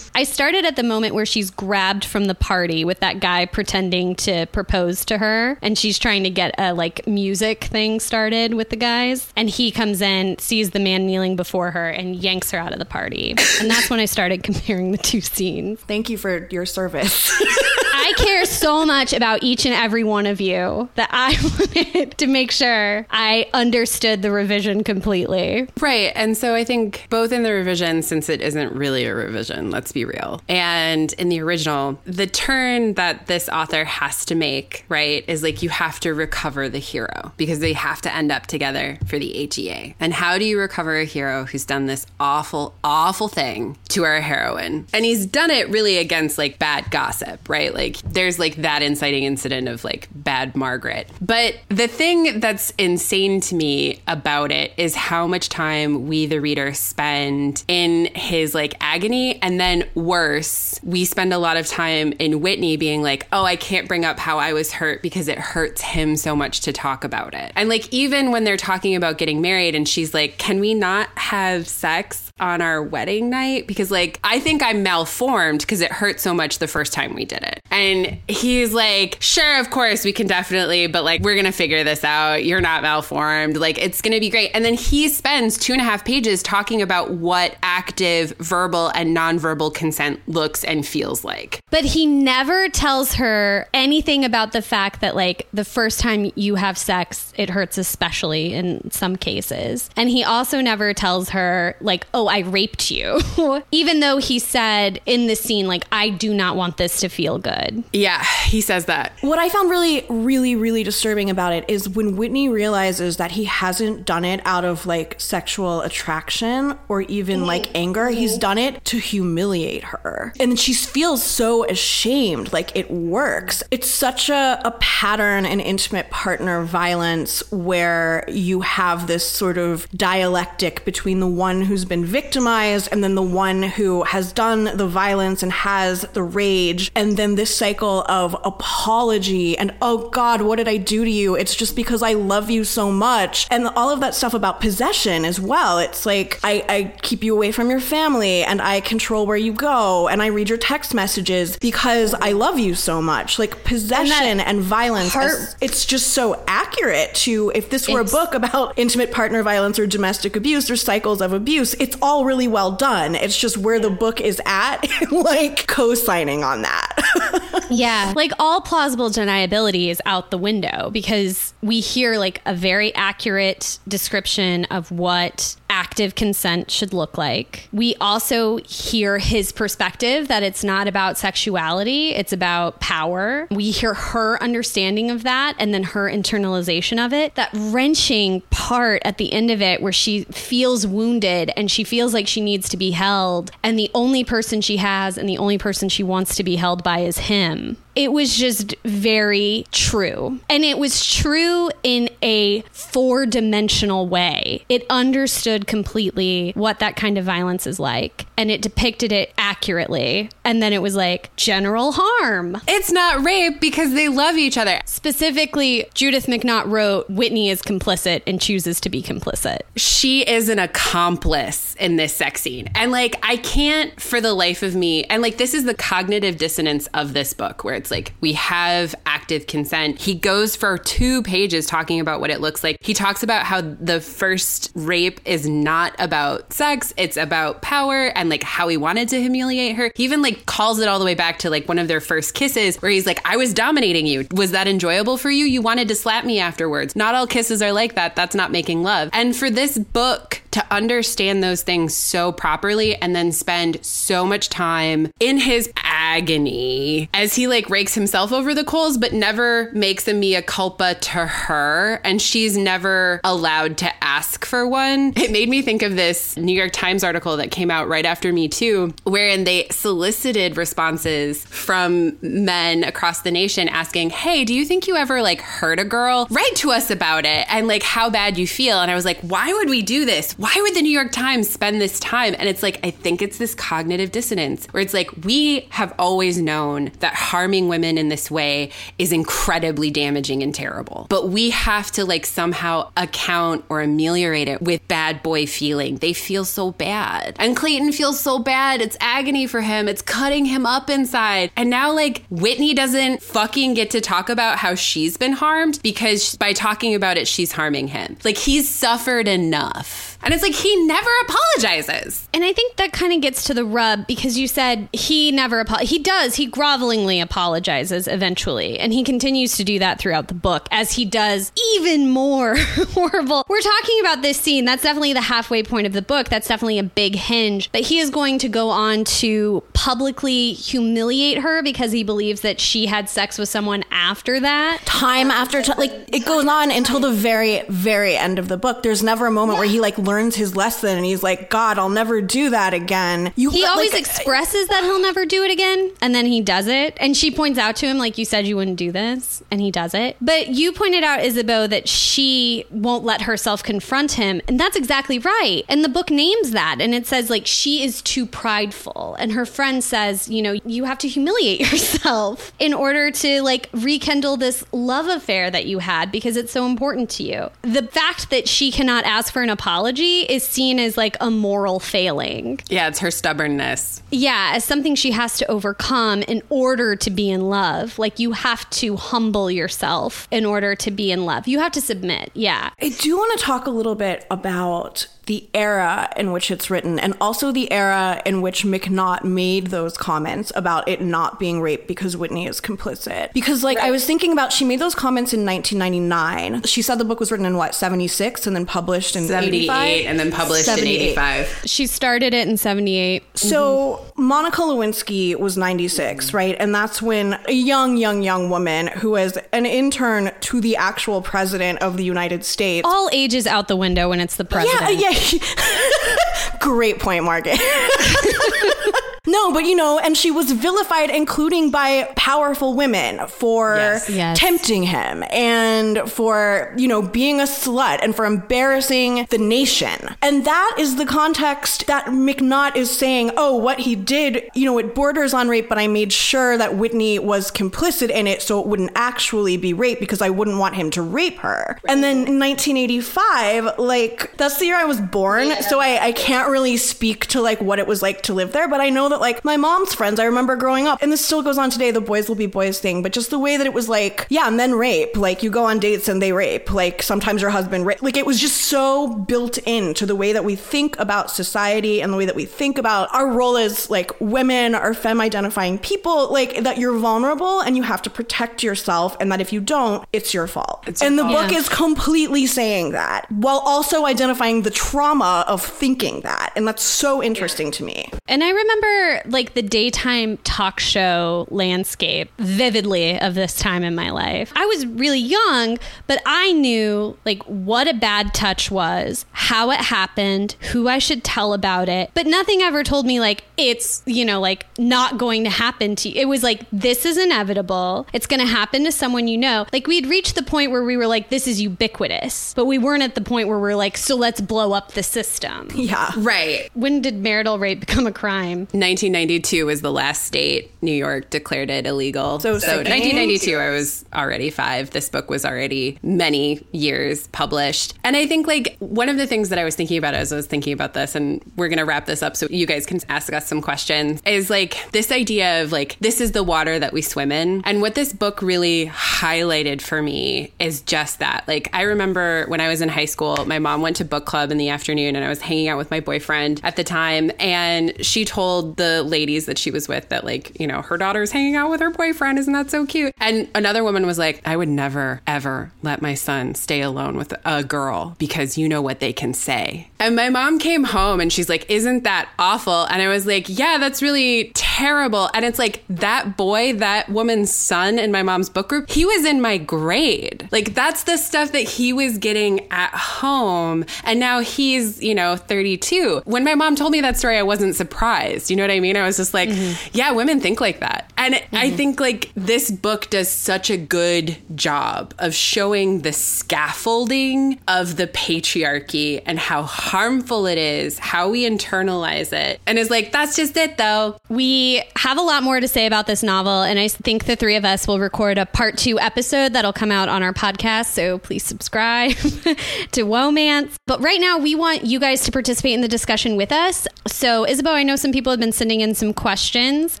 [LAUGHS] I started at the moment where she's grabbed from the party with that guy pretending to propose to her, and she's trying to get a like music thing started with the guys. And he comes in, sees the man kneeling before her, and yanks her out of the party. And that's when I started [LAUGHS] comparing the two scenes. Thank you for your service. [LAUGHS] I care so much about each and every one of you that I [LAUGHS] wanted to make sure I understood the revision completely. Right. And so I think both in the revision, since it isn't really a revision, let's be real, and in the original, the turn that this author has to make, right, is like you have to recover the hero because they have to end up together for the HEA. And how do you recover a hero who's done this awful, awful thing to our heroine? And he's done it really against like bad gossip, right? Like there's like that inciting incident of like bad Margaret. But the thing that's insane to me about it is how much time we, the reader, spend in his like agony. And then worse, we spend a lot of time in Whitney being like, oh, I can't bring up how I was hurt because it hurts him so much to talk about it. And like, even when they're talking about getting married and she's like, can we not have sex on our wedding night? Because like, I think I'm malformed because it hurt so much the first time we did it. And he's like, sure, of course, we can definitely, but like, we're going to figure this out. You're not malformed. Like, it's going to be great. And then he spends two and a half pages talking about what active, verbal, and nonverbal consent looks and feels like. But he never tells her anything about the fact that, like, the first time you have sex, it hurts, especially in some cases. And he also never tells her, like, oh, I raped you. [LAUGHS] Even though he said in the scene, like, I do not want this to feel good. Yeah, he says that. What I found really, really, really disturbing about it is when Whitney realizes that he hasn't done it out of like sexual attraction or even like mm-hmm. anger, he's mm-hmm. done it to humiliate her. And she feels so ashamed, like it works. It's such a, a pattern in intimate partner violence where you have this sort of dialectic between the one who's been victimized and then the one who has done the violence and has the rage, and then this cycle of apology and, oh God, what did I do to you? It's just because I love you so much. And all of that stuff about possession as well. It's like, I, I keep you away from your family and I control where you go and I read your text messages because I love you so much. Like possession and, violence, part- as- it's just so accurate to if this were a book about intimate partner violence or domestic abuse or cycles of abuse, it's all really well done. It's just where the book is at, [LAUGHS] like co signing on that. [LAUGHS] Yeah. Like all plausible deniability is out the window because we hear like a very accurate description of what active consent should look like. We also hear his perspective that it's not about sexuality, it's about power. We hear her understanding of that and then her internalization of it. That wrenching part at the end of it where she feels wounded and she feels like she needs to be held and the only person she has and the only person she wants to be held by is him. It was just very true. And it was true in a four dimensional way. It understood completely what that kind of violence is like and it depicted it accurately. And then it was like general harm. It's not rape because they love each other. Specifically, Judith McNaught wrote Whitney is complicit and chooses to be complicit. she is an accomplice in this sex scene. And like, I can't for the life of me, and like, this is the cognitive dissonance of this book where it's like we have active consent. He goes for two pages talking about what it looks like. He talks about how the first rape is not about sex, it's about power and like how he wanted to humiliate her. He even like calls it all the way back to like one of their first kisses where he's like, I was dominating you. Was that enjoyable for you? You wanted to slap me afterwards. Not all kisses are like that. That's not making love. And for this book to understand those things so properly and then spend so much time in his agony as he like rakes himself over the coals, but never makes a mea culpa to her. And she's never allowed to ask for one. [LAUGHS] It made me think of this New York Times article that came out right after Me Too, wherein they solicited responses from men across the nation asking, Hey, do you think you ever like hurt a girl? Write to us about it and like how bad you feel. And I was like, why would we do this? Why would the New York Times spend this time? And it's like, I think it's this cognitive dissonance where it's like, we have always known that harming women in this way is incredibly damaging and terrible. But we have to like somehow account or ameliorate it with bad boy feeling. They feel so bad. And Clayton feels so bad. It's agony for him. It's cutting him up inside. And now, like, Whitney doesn't fucking get to talk about how she's been harmed because by talking about it, she's harming him. Like, he's suffered enough. And it's like he never apologizes. And I think that kind of gets to the rub because you said he never apo- he does he grovelingly apologizes eventually and he continues to do that throughout the book as he does even more [LAUGHS] horrible. We're talking about this scene that's definitely the halfway point of the book. That's definitely a big hinge But he is going to go on to publicly humiliate her because he believes that she had sex with someone after that. Time after time, like it goes on until the very, very end of the book. There's never a moment where he like learns his lesson and he's like, God, I'll never do that again. You He like, always expresses that he'll never do it again, and then he does it. And she points out to him, like you said, you wouldn't do this, and he does it. But you pointed out, Isabeau, that she won't let herself confront him, and that's exactly right. And the book names that, and it says like she is too prideful, and her friend says, you know, you have to humiliate [LAUGHS] yourself in order to like rekindle this love affair that you had because it's so important to you. The fact that she cannot ask for an apology is seen as like a moral failing. Yeah, it's her stubbornness. Yeah, as something she has to overcome in order to be in love. Like you have to humble yourself in order to be in love. You have to submit. Yeah. I do want to talk a little bit about the era in which it's written and also the era in which McNaught made those comments about it not being rape because Whitney is complicit. Because, like, I was thinking about, she made those comments in 1999. She said the book was written in what, 76 and then published in 78 85? and then published 78. in 85. She started it in 78. So Monica Lewinsky was 96, right? And that's when a young, young, young woman who was an intern to the actual president of the United States. All ages out the window when it's the president. Yeah, yeah. [LAUGHS] Great point, Margaret. [LAUGHS] No, but you know, and she was vilified, including by powerful women for Yes. Yes. tempting him and for, you know, being a slut and for embarrassing the nation. And that is the context that McNaught is saying, oh, what he did, you know, it borders on rape, but I made sure that Whitney was complicit in it so it wouldn't actually be rape because I wouldn't want him to rape her. And then in 1985, like, that's the year I was born, so I, I can't really speak to like what it was like to live there, but I know that like my mom's friends, I remember growing up, and this still goes on today, the boys will be boys thing, but just the way that it was like, yeah, men rape. Like you go on dates and they rape. Like sometimes your husband rape. Like it was just so built into the way that we think about society and the way that we think about our role as like women or femme identifying people, like that you're vulnerable and you have to protect yourself, and that if you don't, it's your fault. It's your and the fault. book Yeah. is completely saying that while also identifying the trauma of thinking that. And that's so interesting to me. And I remember like the daytime talk show landscape vividly of this time in my life. I was really young, but I knew like what a bad touch was, how it happened, who I should tell about it. But nothing ever told me like it's, you know, like not going to happen to you. It was like this is inevitable. It's going to happen to someone you know. Like we'd reached the point where we were like this is ubiquitous, but we weren't at the point where we're like so let's blow up the system. Yeah. Right. When did marital rape become a crime? 1992 was the last state New York declared it illegal. So so 1992, I was already five. This book was already many years published. And I think, like, one of the things that I was thinking about as I was thinking about this, and we're going to wrap this up so you guys can ask us some questions, is like this idea of like, this is the water that we swim in. And what this book really highlighted for me is just that. Like, I remember when I was in high school, my mom went to book club in the afternoon and I was hanging out with my boyfriend at the time. And she told the ladies that she was with that, like, you know, her daughter's hanging out with her boyfriend. Isn't that so cute? And another woman was like, I would never, ever let my son stay alone with a girl because you know what they can say. And my mom came home and she's like, Isn't that awful? And I was like, Yeah, that's really terrible. And it's like, that boy, that woman's son in my mom's book group, he was in my grade. Like, that's the stuff that he was getting at home. And now he's, you know, 32. When my mom told me that story, I wasn't surprised. You know what I mean? I was just like, mm-hmm. Yeah, women think like that. And I mm-hmm. think like this book does such a good job of showing the scaffolding of the patriarchy and how harmful it is, how we internalize it. And it's like, that's just it though. We have a lot more to say about this novel, and I think the three of us will record a part two episode that'll come out on our podcast. So please subscribe [LAUGHS] to Womance. But right now, we want you guys to participate in the discussion with us. So, Isabeau, I know some people have been sending in some questions,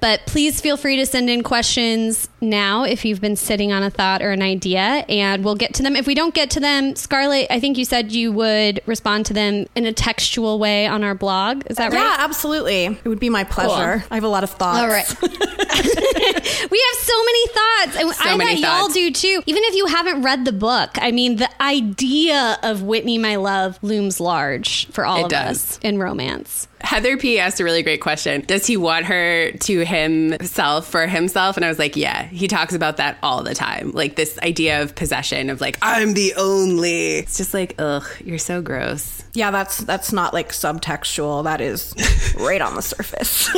but please feel free to send in questions now if you've been sitting on a thought or an idea, and we'll get to them. If we don't get to them, Scarlett, I think you said you would respond to them in a textual way on our blog. Is that right? Yeah, absolutely. It would be my pleasure. I have a lot of thoughts. All right. [LAUGHS] [LAUGHS] we have so many thoughts, and So I many bet y'all do too. Even if you haven't read the book, I mean, the idea of Whitney, my love, looms large for all It of does. us in romance. Heather P asked a really great question. Does he want her to himself for himself? And I was like, yeah, he talks about that all the time. Like this idea of possession of like, I'm the only. It's just like, ugh, you're so gross. Yeah, that's that's not like subtextual. That is [LAUGHS] right on the surface.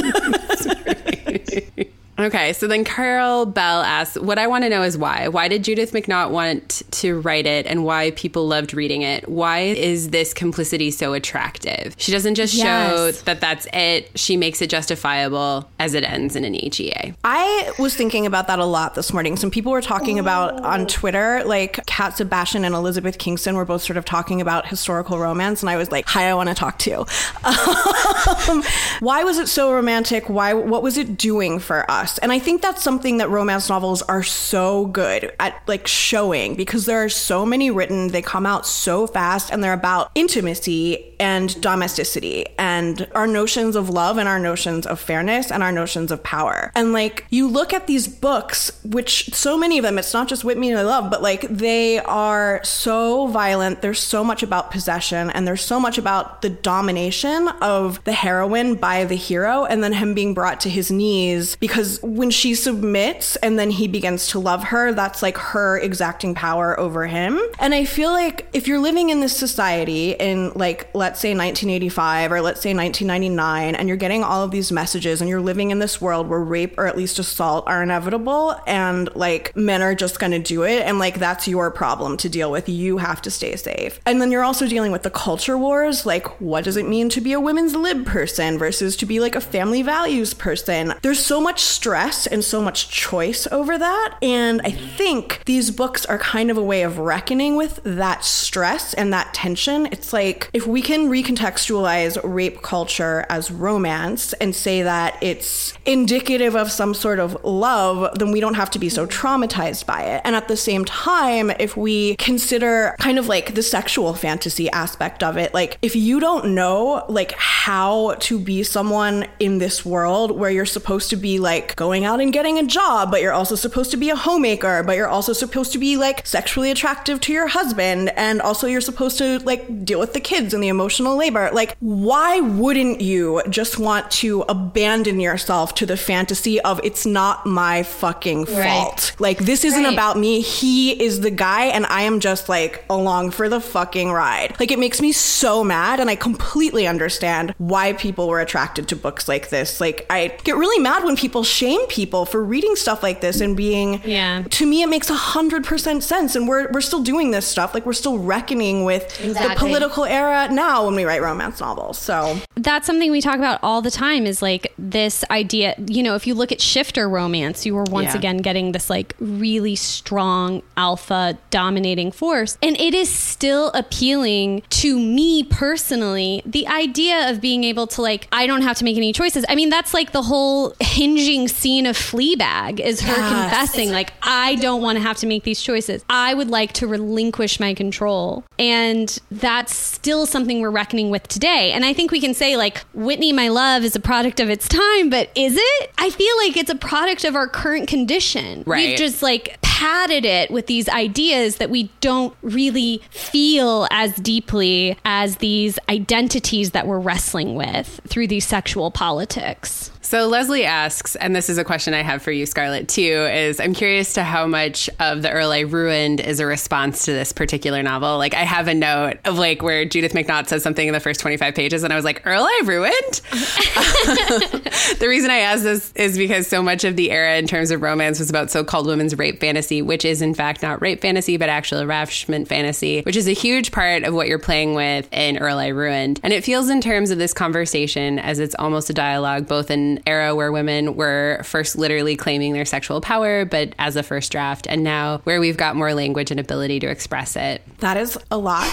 [LAUGHS] [LAUGHS] Okay, so then Carol Bell asks, What I want to know is why. Why did Judith McNaught want to write it and why people loved reading it? Why is this complicity so attractive? She doesn't just show that that's it, she makes it justifiable as it ends in an E HEA. I was thinking about that a lot this morning. Some people were talking about on Twitter, like Cat Sebastian and Elizabeth Kingston were both sort of talking about historical romance, and I was like, "Hi, I want to talk to." [LAUGHS] Um, why was it so romantic? Why? What was it doing for us? And I think that's something that romance novels are so good at, like showing because there are so many written. They come out so fast, and they're about intimacy and domesticity and our notions of love and our notions of fairness and our notions of power. And like you look at these books, which so many of them, it's not just Whitney and I love, but like they are so violent. There's so much about possession and there's so much about the domination of the heroine by the hero and then him being brought to his knees because when she submits and then he begins to love her, that's like her exacting power over him. And I feel like if you're living in this society in like, let's say 1985 or let's say 1999, and you're getting all of these messages and you're living in this world where rape or at least assault are inevitable and like men are just gonna do it and like that's your problem to deal with. You have to stay safe. And then you're also dealing with the culture wars like, what does it mean to be a women's lib person versus to be like a family values person? There's so much stress and so much choice over that. And I think these books are kind of a way of reckoning with that stress and that tension. It's like if we can recontextualize rape culture as romance and say that it's indicative of some sort of love, then we don't have to be so traumatized by it. And at the same time, if we consider kind of like the sexual fantasy aspect of it, like if you don't know like how to be someone in this world where you're supposed to be like going out and getting a job, but you're also supposed to be a homemaker, but you're also supposed to be like sexually attractive to your husband, and also you're supposed to like deal with the kids and the emotional labor. Like, why wouldn't you just want to abandon yourself to the fantasy of it's not my fucking fault? Like, this isn't Right. about me. He is the guy, and I am just like along for the fucking ride. Like, it makes me so mad, and I completely understand why people were attracted to books like this. Like, I get really mad when people shame people for reading stuff like this and being Yeah. to me it makes a hundred percent sense. And we're we're still doing this stuff. Like we're still reckoning with the political era now when we write romance novels. So that's something we talk about all the time is like this idea you know if you look at shifter romance you were once Yeah. again getting this like really strong alpha dominating force. And it is still appealing to me personally the idea of being able to like i don't have to make any choices. I mean that's like the whole hinging scene of fleabag is her Yes. confessing like i don't want to have to make these choices. I would like to relinquish my control. And that's still something we're reckoning with today. And i think we can say like whitney my love is a product of its time but is it? I feel like it's a product of our current condition. Right. we've just like padded it with these ideas that we don't really feel as deeply as these identities that we're wrestling with through these sexual politics. So Leslie asks, and this is a question I have for you, Scarlett, too, is I'm curious to how much of the Earl I Ruined is a response to this particular novel. Like I have a note of like where Judith McNaught says something in the first 25 pages, and I was like, Earl I Ruined? [LAUGHS] the reason I ask this is because so much of the era in terms of romance was about so-called women's rape fantasy, which is in fact not rape fantasy, but actual ravishment fantasy, which is a huge part of what you're playing with in Earl I Ruined. And it feels in terms of this conversation as it's almost a dialogue, both in era where women were first literally claiming their sexual power, but as a first draft, and now where we've got more language and ability to express it. That is a lot.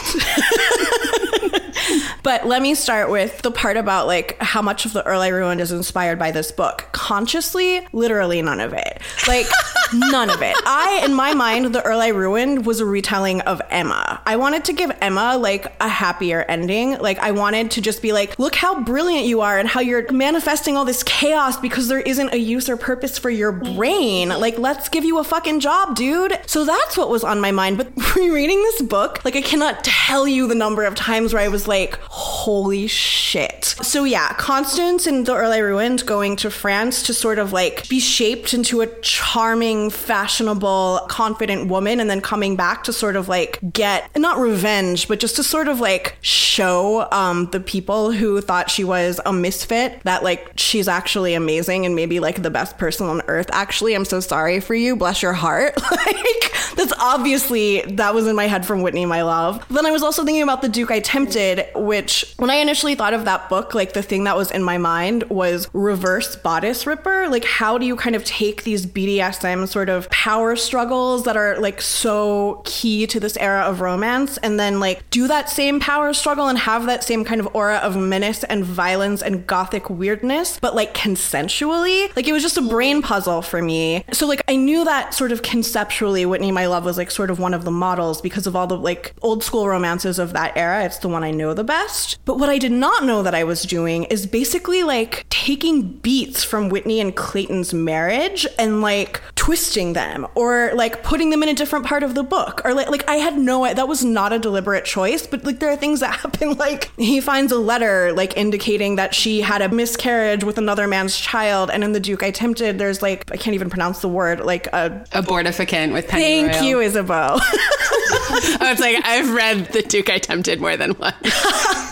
but let me start with the part about like how much of the Earl I Ruined is inspired by this book. Consciously, literally none of it. Like none of it. I, in my mind, the Earl I Ruined was a retelling of Emma. I wanted to give Emma like a happier ending. Like I wanted to just be like, look how brilliant you are and how you're manifesting all this chaos because there isn't a use or purpose for your brain. Like let's give you a fucking job, dude. So that's what was on my mind. But [LAUGHS] rereading this book, like I cannot tell you the number of times where I was like, holy shit. So yeah, Constance and the Earl I Ruined going to France to sort of like be shaped into a charming, fashionable, confident woman and then coming back to sort of like get not revenge, but just to sort of like show um the people who thought she was a misfit that like she's actually amazing and maybe like the best person on earth. Actually, I'm so sorry for you. Bless your heart. [LAUGHS] like that's obviously that was in my head from Whitney, my love. Then I was also thinking about the Duke I Tempted, which when I initially thought of that book, like the thing that was in my mind was reverse bodice ripper. Like how do you kind of take these BDSM sort of power struggles that are like so key to this era of romance and then like do that same power struggle and have that same kind of aura of menace and violence and gothic weirdness, but like consensually? Like it was just a brain puzzle for me. So like I knew that sort of conceptually Whitney My Love was like sort of one of the models because of all the like old school romances of that era. It's the one I know the best. But what I did not know that I was doing is basically like taking beats from Whitney and Clayton's marriage and like twisting them or like putting them in a different part of the book or like like I had no that was not a deliberate choice but like there are things that [LAUGHS] happen like he finds a letter like indicating that she had a miscarriage with another man's child and in the Duke I tempted there's like I can't even pronounce the word like a Abortificant with Penny thank Royal. you Isabel [LAUGHS] [LAUGHS] oh, was like I've read The Duke I Tempted more than once. [LAUGHS]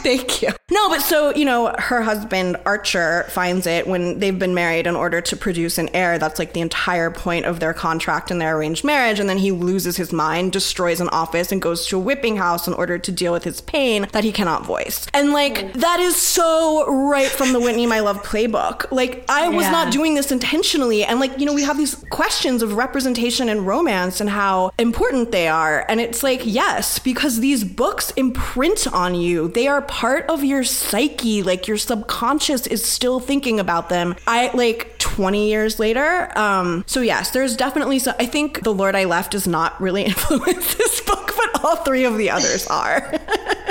Thank you. No, but so, you know, her husband, Archer, finds it when they've been married in order to produce an heir. That's like the entire point of their contract and their arranged marriage. And then he loses his mind, destroys an office, and goes to a whipping house in order to deal with his pain that he cannot voice. And like, mm. that is so right from the Whitney My Love playbook. Like, I was Yeah. not doing this intentionally. And like, you know, we have these questions of representation and romance and how important they are. And it's like, yes, because these books imprint on you. They are part of your psyche. Like your subconscious is still thinking about them. I like 20 years later. Um, so yes, there's definitely so I think The Lord I Left does not really [LAUGHS] influence this book, but all three of the others are. [LAUGHS]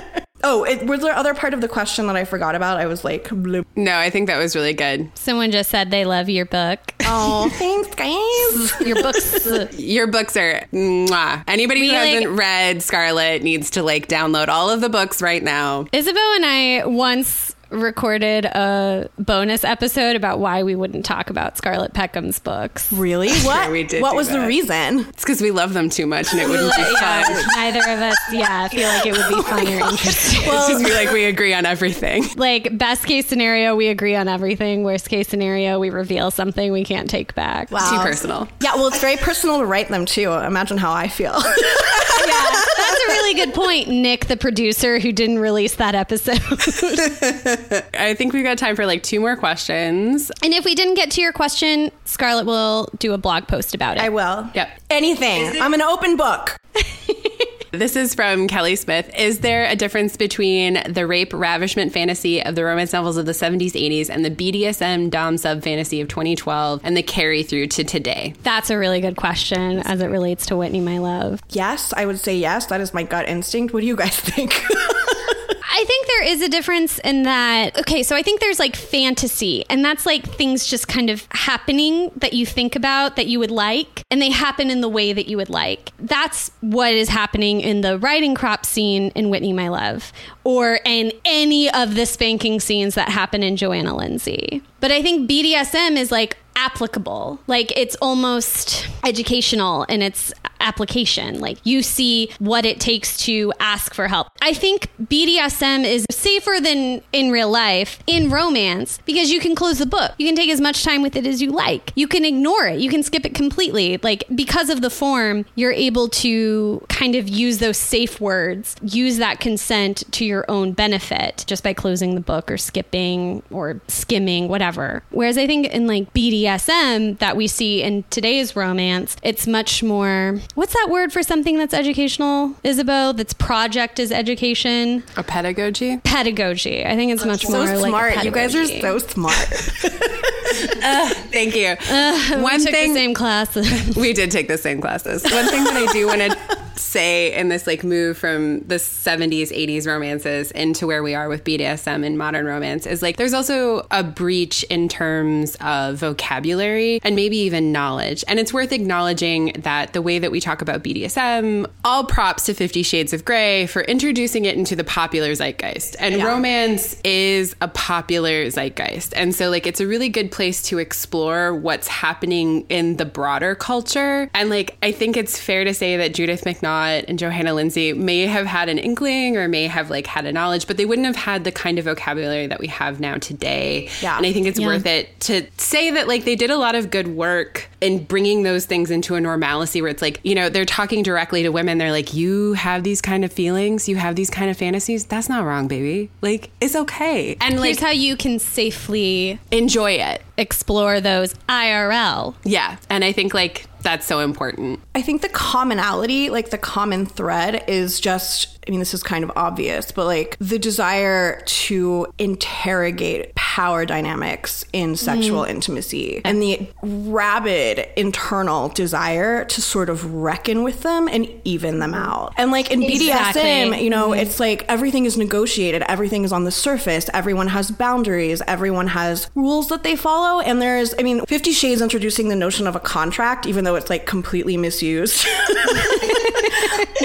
oh, it, was there other part of the question that I forgot about? I was like, bloop. No, I think that was really good. Someone just said they love your book. oh, [LAUGHS] thanks, guys. your books. Your books are mwah. Anybody We, who like- hasn't read Scarlett needs to like download all of the books right now. Isabel and I once recorded a bonus episode about why we wouldn't talk about Scarlett Peckham's books. Really? [LAUGHS] What? we did what do was the reason? It's because we love them too much and it wouldn't be [LAUGHS] Yeah, fun. [LAUGHS] neither of us, yeah, feel like it would be fun or interesting. It's just be like we agree on everything. like best case scenario, we agree on everything. Worst case scenario, we reveal something we can't take back. Wow. Too personal. Yeah, well, it's very personal to write them too. Imagine how I feel. Yeah, that's a really good point, Nick, the producer who didn't release that episode. [LAUGHS] I think we've got time for like two more questions. and if we didn't get to your question, Scarlett will do a blog post about it. I will. Yep. Anything. I'm an open book. [LAUGHS] This is from Kelly Smith. Is there a difference between the rape ravishment fantasy of the romance novels of the 70s, 80s, and the BDSM Dom sub fantasy of 2012 and the carry through to today? That's a really good question as it relates to Whitney, my love. Yes, I would say yes. That is my gut instinct. What do you guys [LAUGHS] think? I think there is a difference in that. Okay, so I think there's like fantasy, and that's like things just kind of happening that you think about that you would like, and they happen in the way that you would like. That's what is happening in the riding crop scene in Whitney, My Love, or in any of the spanking scenes that happen in Johanna Lindsey. But I think BDSM is like applicable. Like it's almost educational in its application. Like you see what it takes to ask for help. I think BDSM is safer than in real life in romance because you can close the book. You can take as much time with it as you like. You can ignore it. You can skip it completely. Like because of the form, you're able to kind of use those safe words, use that consent to your own benefit just by closing the book or skipping or skimming, whatever. Whereas I think in like BDSM that we see in today's romance, it's much more what's that word for something that's educational, Isabeau? That's project is education. A pedagogy? Pedagogy. I think it's much so more like a smart. you guys are so smart. [LAUGHS] Uh, thank you. Uh, we One took thing the same class. [LAUGHS] we did take the same classes. One thing that I do want to [LAUGHS] say in this like move from the 70s 80s romances into where we are with BDSM and modern romance is like there's also a breach in terms of vocabulary and maybe even knowledge. And it's worth acknowledging that the way that we talk about BDSM all props to 50 shades of gray for introducing it into the popular zeitgeist. And romance is a popular zeitgeist. And so like it's a really good place to explore what's happening in the broader culture. And like I think it's fair to say that Judith McNaught and Johanna Lindsey may have had an inkling or may have like had a knowledge but they wouldn't have had the kind of vocabulary that we have now today. Yeah. and I think it's Yeah. worth it to say that like they did a lot of good work in bringing those things into a normalcy where it's like you know they're talking directly to women. They're like you have these kind of feelings. You have these kind of fantasies. That's not wrong baby. Like it's okay. And like Here's how you can safely enjoy it explore those IRL. yeah and I think like that's so important I think the commonality, like the common thread, is just I mean, this is kind of obvious, but like the desire to interrogate power dynamics in sexual mm-hmm. intimacy and the rabid internal desire to sort of reckon with them and even them mm-hmm. out. And like in Exactly. BDSM, you know, mm-hmm. it's like everything is negotiated, everything is on the surface, everyone has boundaries, everyone has rules that they follow. And there's, I mean, Fifty Shades introducing the notion of a contract, even though it's like completely misused. [LAUGHS]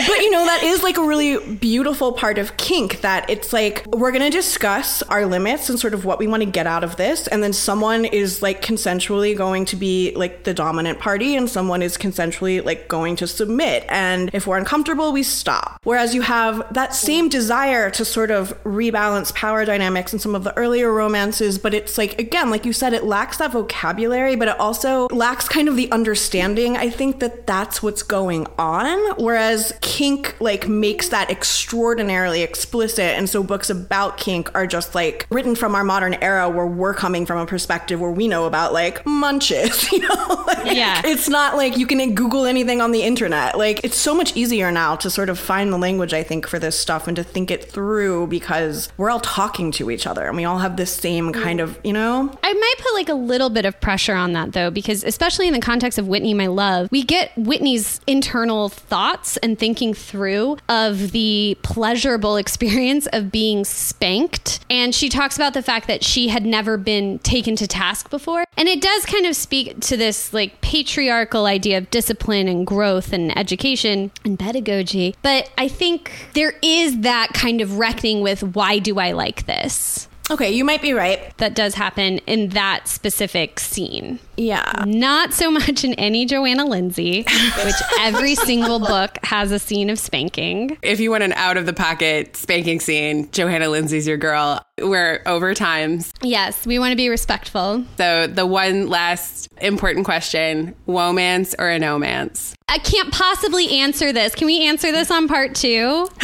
but you know that is like a really beautiful part of kink that it's like we're going to discuss our limits and sort of what we want to get out of this and then someone is like consensually going to be like the dominant party and someone is consensually like going to submit. And if we're uncomfortable we stop. Whereas you have that same desire to sort of rebalance power dynamics in some of the earlier romances but it's like again like you said it lacks that vocabulary but it also lacks kind of the understanding i think that that's what's going on. Whereas kink like makes that extraordinarily explicit. And so books about kink are just like written from our modern era where we're coming from a perspective where we know about like munches [LAUGHS] you know? Like, Yeah. it's not like you can google anything on the internet. Like it's so much easier now to sort of find the language i think for this stuff and to think it through because we're all talking to each other and we all have the same kind of you know? I might put like a little bit of pressure on that though, because especially in the context of Whitney, my love, we get Whitney's internal thoughts and thinking through of the pleasurable experience of being spanked. And she talks about the fact that she had never been taken to task before. And it does kind of speak to this like patriarchal idea of discipline and growth and education and pedagogy. But I think there is that kind of reckoning with why do I like this? Okay, you might be right. that does happen in that specific scene. Yeah. Not so [LAUGHS] much in any Johanna Lindsey, which [LAUGHS] every single book has a scene of spanking. If you want an out of the pocket spanking scene, Johanna Lindsey's your girl. We're over times. Yes, we want to be respectful. So the one last important question, womance or a nomance? I can't possibly answer this. Can we answer this on part two? [LAUGHS]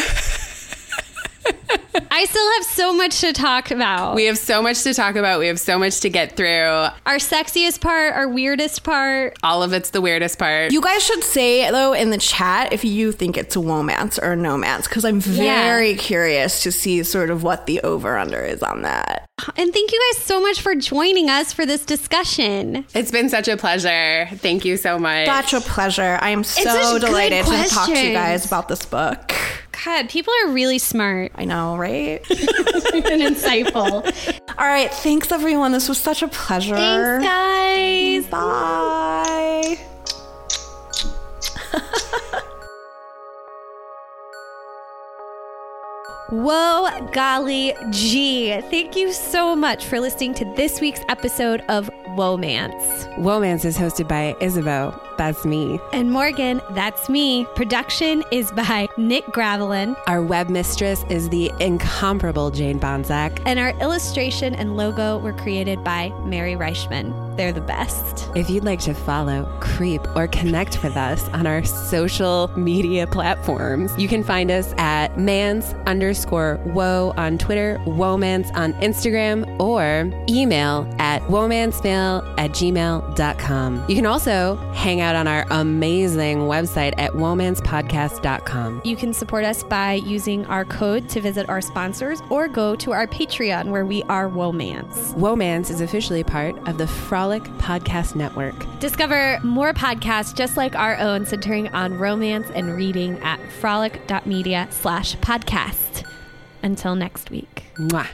[LAUGHS] I still have so much to talk about. We have so much to talk about. We have so much to get through. our sexiest part, our weirdest part. All of it's the weirdest part. You guys should say though in the chat if you think it's a womance or a nomance because I'm very curious to see sort of what the over under is on that. And thank you guys so much for joining us for this discussion. it's been such a pleasure. Thank you so much. Such a pleasure. I am so delighted to talk to you guys about this book. God, people are really smart I know, right? [LAUGHS] and insightful. All right, thanks everyone. This was such a pleasure. Thanks, guys. Bye. Whoa, golly gee. Thank you so much for listening to this week's episode of Womance. Womance is hosted by Isabeau. That's me. And Morgan, that's me. Production is by Nick Gravelin. Our web mistress is the incomparable Jane Bonzak. And our illustration and logo were created by Mary Reichman. They're the best. If you'd like to follow, creep, or connect with us on our social media platforms, you can find us at mans underscore woe on Twitter, womance on Instagram, or email at womansmail at gmail.com. You can also hang out on our amazing website at womancepodcast.com. You can support us by using our code to visit our sponsors or go to our Patreon where we are Womance. Womance is officially part of the Frolic Podcast Network. Discover more podcasts just like our own centering on romance and reading at frolic.media slash podcast. Until next week. Mwah.